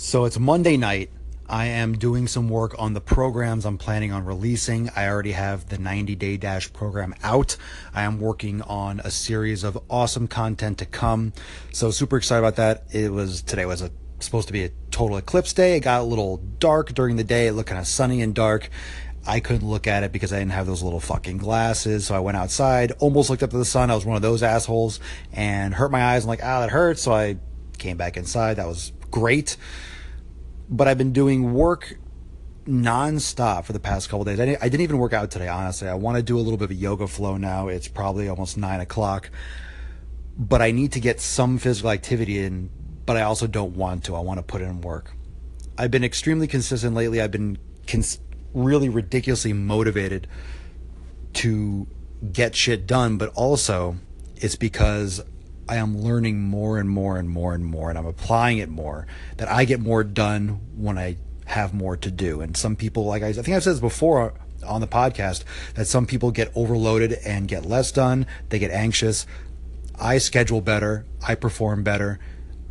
So it's Monday night. I am doing some work on the programs I'm planning on releasing. I already have the 90 Day Dash program out. I am working on a series of awesome content to come. So super excited about that. It was today was a supposed to be a total eclipse day. It got a little dark during the day. It looked kind of sunny and dark. I couldn't look at it because I didn't have those little fucking glasses. So I went outside, almost looked up to the sun. I was one of those assholes and hurt my eyes. I'm like, ah, that hurts. So I came back inside. That was great but I've been doing work nonstop for the past couple days. I didn't, I didn't even work out today, honestly. I want to do a little bit of a yoga flow now. It's probably almost nine o'clock, but I need to get some physical activity in, but I also don't want to. I want to put in work. I've been extremely consistent lately. I've been cons- really ridiculously motivated to get shit done, but also it's because I am learning more and more and more and more, and I'm applying it more. That I get more done when I have more to do. And some people, like I, I think I've said this before on the podcast, that some people get overloaded and get less done. They get anxious. I schedule better. I perform better.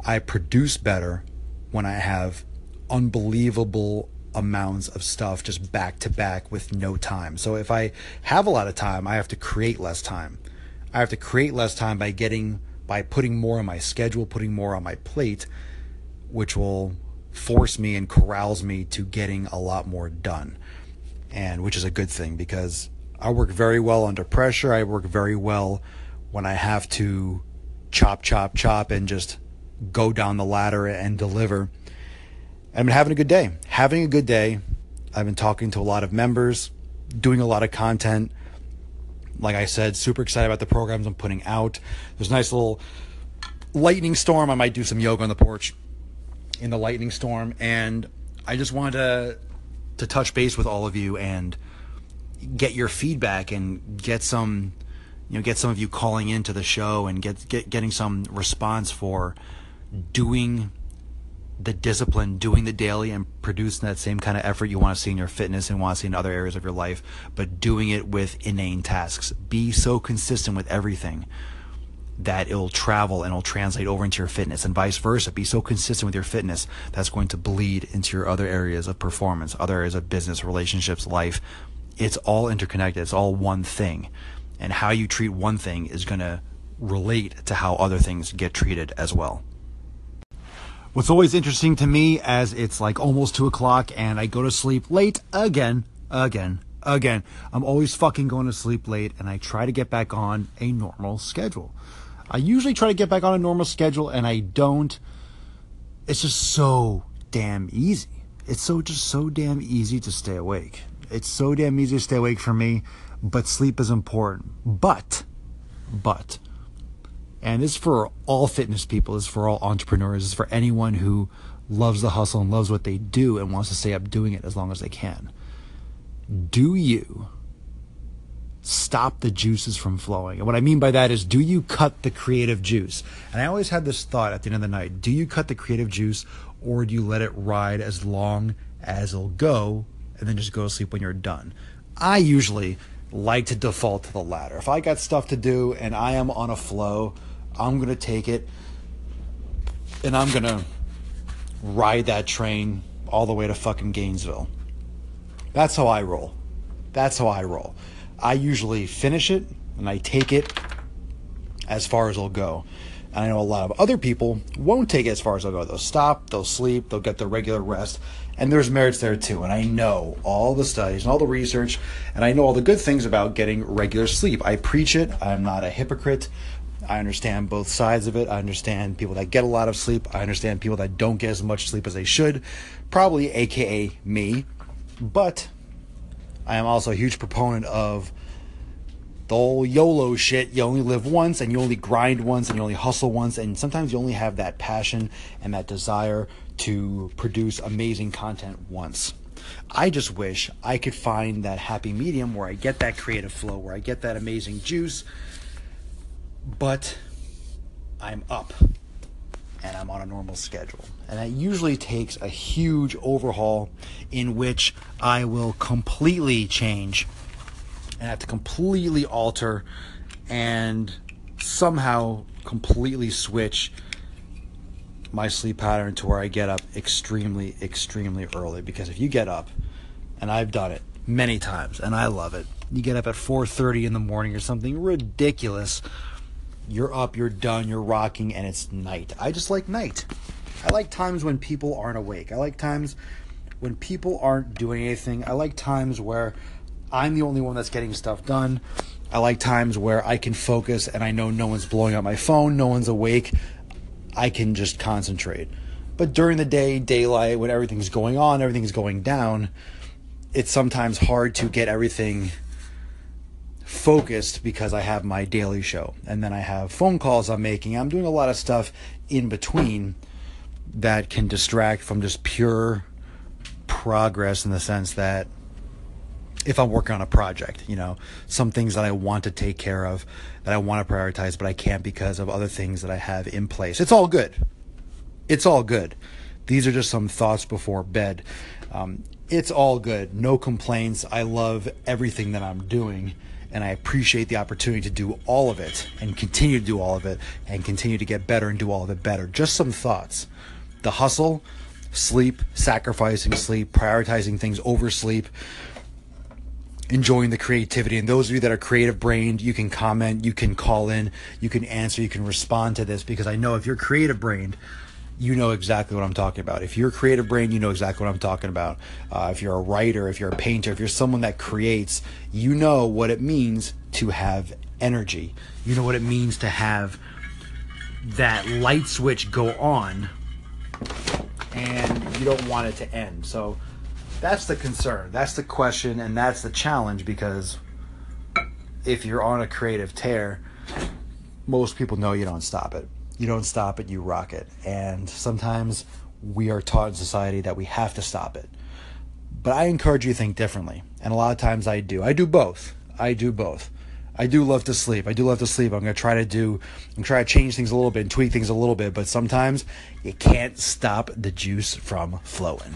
I produce better when I have unbelievable amounts of stuff just back to back with no time. So if I have a lot of time, I have to create less time. I have to create less time by getting by putting more on my schedule, putting more on my plate, which will force me and corrals me to getting a lot more done. And which is a good thing because I work very well under pressure. I work very well when I have to chop, chop, chop and just go down the ladder and deliver. I've been having a good day. Having a good day. I've been talking to a lot of members, doing a lot of content, like I said, super excited about the programs I'm putting out. There's a nice little lightning storm. I might do some yoga on the porch in the lightning storm. And I just wanted to, to touch base with all of you and get your feedback and get some, you know, get some of you calling into the show and get, get getting some response for doing the discipline, doing the daily and producing that same kind of effort you want to see in your fitness and want to see in other areas of your life, but doing it with inane tasks. Be so consistent with everything that it'll travel and it'll translate over into your fitness and vice versa. Be so consistent with your fitness that's going to bleed into your other areas of performance, other areas of business, relationships, life. It's all interconnected. It's all one thing. And how you treat one thing is going to relate to how other things get treated as well. What's always interesting to me as it's like almost two o'clock and I go to sleep late again, again, again. I'm always fucking going to sleep late and I try to get back on a normal schedule. I usually try to get back on a normal schedule and I don't. It's just so damn easy. It's so just so damn easy to stay awake. It's so damn easy to stay awake for me, but sleep is important. But, but, and this is for all fitness people, this is for all entrepreneurs, this is for anyone who loves the hustle and loves what they do and wants to stay up doing it as long as they can. Do you stop the juices from flowing? And what I mean by that is, do you cut the creative juice? And I always had this thought at the end of the night do you cut the creative juice or do you let it ride as long as it'll go and then just go to sleep when you're done? I usually like to default to the latter. If I got stuff to do and I am on a flow, I'm going to take it and I'm going to ride that train all the way to fucking Gainesville. That's how I roll. That's how I roll. I usually finish it and I take it as far as it'll go. And I know a lot of other people won't take it as far as they'll go. They'll stop, they'll sleep, they'll get their regular rest. And there's merits there too. And I know all the studies and all the research, and I know all the good things about getting regular sleep. I preach it. I'm not a hypocrite. I understand both sides of it. I understand people that get a lot of sleep. I understand people that don't get as much sleep as they should, probably AKA me. But I am also a huge proponent of the whole YOLO shit. You only live once and you only grind once and you only hustle once. And sometimes you only have that passion and that desire to produce amazing content once. I just wish I could find that happy medium where I get that creative flow, where I get that amazing juice but I'm up and I'm on a normal schedule. And that usually takes a huge overhaul in which I will completely change and have to completely alter and somehow completely switch my sleep pattern to where I get up extremely, extremely early. Because if you get up, and I've done it many times, and I love it, you get up at 4:30 in the morning or something ridiculous. You're up, you're done, you're rocking, and it's night. I just like night. I like times when people aren't awake. I like times when people aren't doing anything. I like times where I'm the only one that's getting stuff done. I like times where I can focus and I know no one's blowing up my phone, no one's awake. I can just concentrate. But during the day, daylight, when everything's going on, everything's going down, it's sometimes hard to get everything focused because I have my daily show and then I have phone calls I'm making. I'm doing a lot of stuff in between that can distract from just pure progress in the sense that if I'm working on a project, you know, some things that I want to take care of, that I want to prioritize, but I can't because of other things that I have in place. It's all good. It's all good. These are just some thoughts before bed. Um, it's all good. No complaints. I love everything that I'm doing, and I appreciate the opportunity to do all of it and continue to do all of it and continue to get better and do all of it better. Just some thoughts. The hustle, sleep, sacrificing sleep, prioritizing things over sleep enjoying the creativity. And those of you that are creative brained, you can comment, you can call in, you can answer, you can respond to this because I know if you're creative brained, you know exactly what I'm talking about. If you're a creative brain, you know exactly what I'm talking about. Uh, if you're a writer, if you're a painter, if you're someone that creates, you know what it means to have energy. You know what it means to have that light switch go on and you don't want it to end. So that's the concern. That's the question, and that's the challenge because if you're on a creative tear, most people know you don't stop it. You don't stop it, you rock it. And sometimes we are taught in society that we have to stop it. But I encourage you to think differently. And a lot of times I do. I do both. I do both. I do love to sleep. I do love to sleep. I'm going to try to do, I'm try to change things a little bit and tweak things a little bit, but sometimes you can't stop the juice from flowing.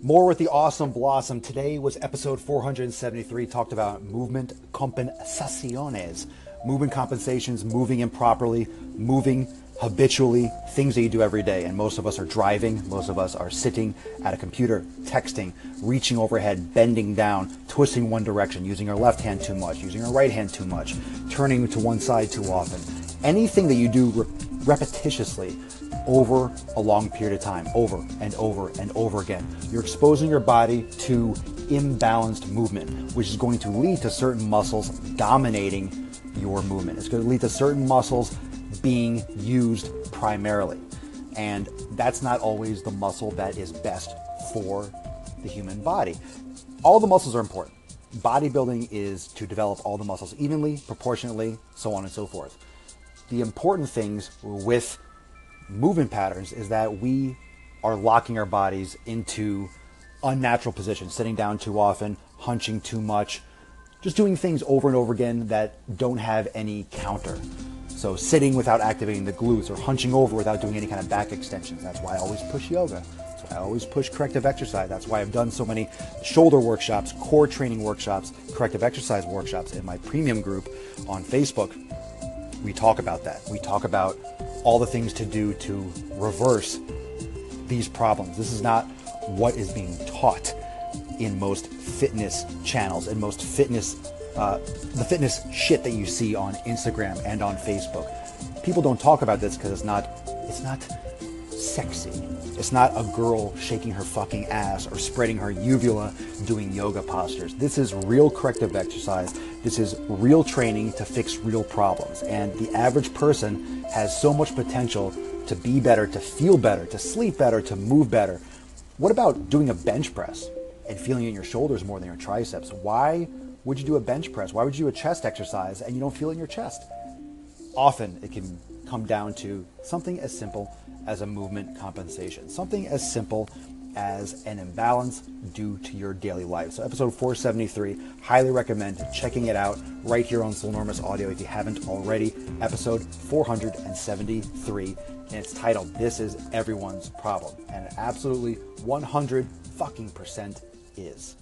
More with the awesome blossom. Today was episode 473. Talked about movement compensations, movement compensations, moving improperly, moving habitually, things that you do every day. And most of us are driving, most of us are sitting at a computer, texting, reaching overhead, bending down, twisting one direction, using our left hand too much, using our right hand too much, turning to one side too often. Anything that you do repetitiously over a long period of time, over and over and over again. You're exposing your body to imbalanced movement, which is going to lead to certain muscles dominating your movement. It's going to lead to certain muscles being used primarily. And that's not always the muscle that is best for the human body. All the muscles are important. Bodybuilding is to develop all the muscles evenly, proportionately, so on and so forth. The important things with movement patterns is that we are locking our bodies into unnatural positions, sitting down too often, hunching too much, just doing things over and over again that don't have any counter. So sitting without activating the glutes or hunching over without doing any kind of back extensions. That's why I always push yoga. That's why I always push corrective exercise. That's why I've done so many shoulder workshops, core training workshops, corrective exercise workshops in my premium group on Facebook. We talk about that. We talk about all the things to do to reverse these problems. This is not what is being taught in most fitness channels and most fitness, uh, the fitness shit that you see on Instagram and on Facebook. People don't talk about this because it's not, it's not sexy. It's not a girl shaking her fucking ass or spreading her uvula doing yoga postures. This is real corrective exercise. This is real training to fix real problems. And the average person has so much potential to be better, to feel better, to sleep better, to move better. What about doing a bench press and feeling it in your shoulders more than your triceps? Why would you do a bench press? Why would you do a chest exercise and you don't feel it in your chest? Often it can come down to something as simple as a movement compensation, something as simple as an imbalance due to your daily life. So, episode 473, highly recommend checking it out right here on Swolenormous Audio if you haven't already. Episode 473, and it's titled This is Everyone's Problem. And absolutely 100 fucking percent is.